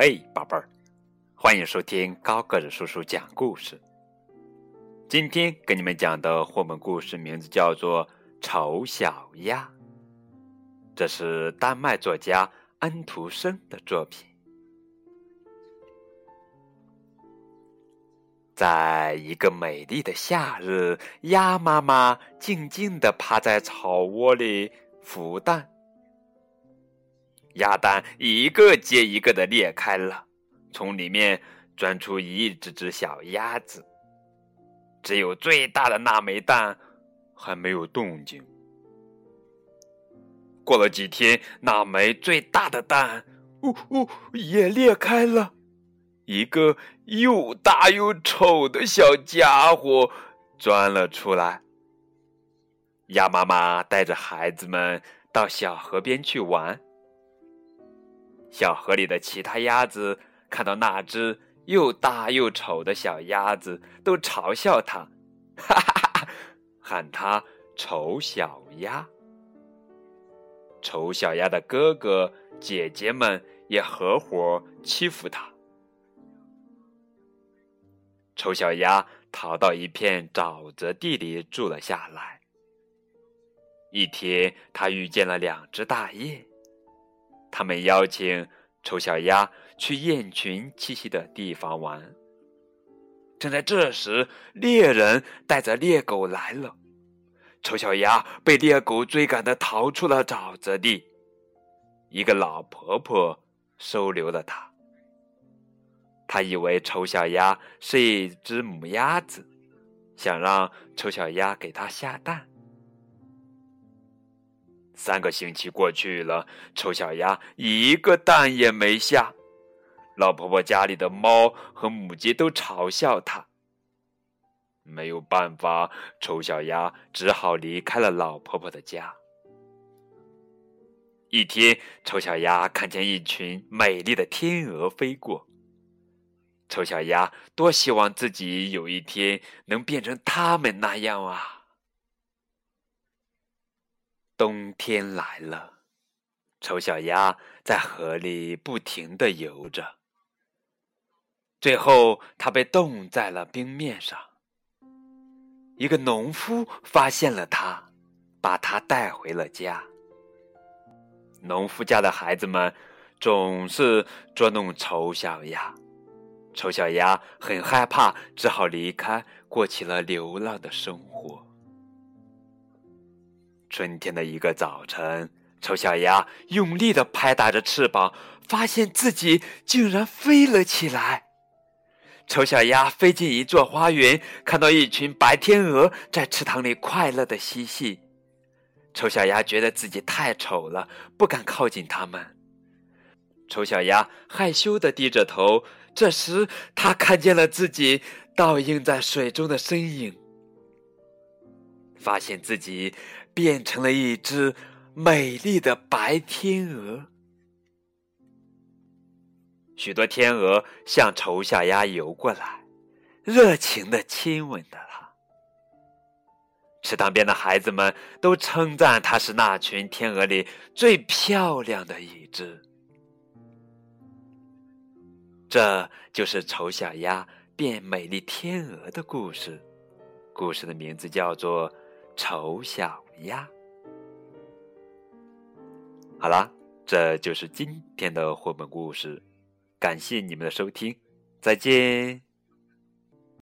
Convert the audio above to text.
嘿，宝贝儿，欢迎收听高个子叔叔讲故事。今天给你们讲的绘本故事名字叫做《丑小鸭》，这是丹麦作家安徒生的作品。在一个美丽的夏日，鸭妈妈静静地趴在草窝里孵蛋。鸭蛋一个接一个的裂开了，从里面钻出一只只小鸭子。只有最大的那枚蛋还没有动静。过了几天，那枚最大的蛋，呜呜，也裂开了，一个又大又丑的小家伙钻了出来。鸭妈妈带着孩子们到小河边去玩。小河里的其他鸭子看到那只又大又丑的小鸭子，都嘲笑它，哈哈哈，喊它“丑小鸭”。丑小鸭的哥哥姐姐们也合伙欺负它。丑小鸭逃到一片沼泽地里住了下来。一天，他遇见了两只大雁。他们邀请丑小鸭去雁群栖息的地方玩。正在这时，猎人带着猎狗来了。丑小鸭被猎狗追赶的逃出了沼泽地。一个老婆婆收留了它。她以为丑小鸭是一只母鸭子，想让丑小鸭给它下蛋。三个星期过去了，丑小鸭一个蛋也没下。老婆婆家里的猫和母鸡都嘲笑它。没有办法，丑小鸭只好离开了老婆婆的家。一天，丑小鸭看见一群美丽的天鹅飞过。丑小鸭多希望自己有一天能变成它们那样啊！冬天来了，丑小鸭在河里不停的游着。最后，它被冻在了冰面上。一个农夫发现了它，把它带回了家。农夫家的孩子们总是捉弄丑小鸭，丑小鸭很害怕，只好离开，过起了流浪的生活。春天的一个早晨，丑小鸭用力的拍打着翅膀，发现自己竟然飞了起来。丑小鸭飞进一座花园，看到一群白天鹅在池塘里快乐的嬉戏。丑小鸭觉得自己太丑了，不敢靠近它们。丑小鸭害羞的低着头。这时，它看见了自己倒映在水中的身影。发现自己变成了一只美丽的白天鹅，许多天鹅向丑小鸭游过来，热情的亲吻着它。池塘边的孩子们都称赞它是那群天鹅里最漂亮的一只。这就是丑小鸭变美丽天鹅的故事，故事的名字叫做。丑小鸭，好啦，这就是今天的绘本故事。感谢你们的收听，再见。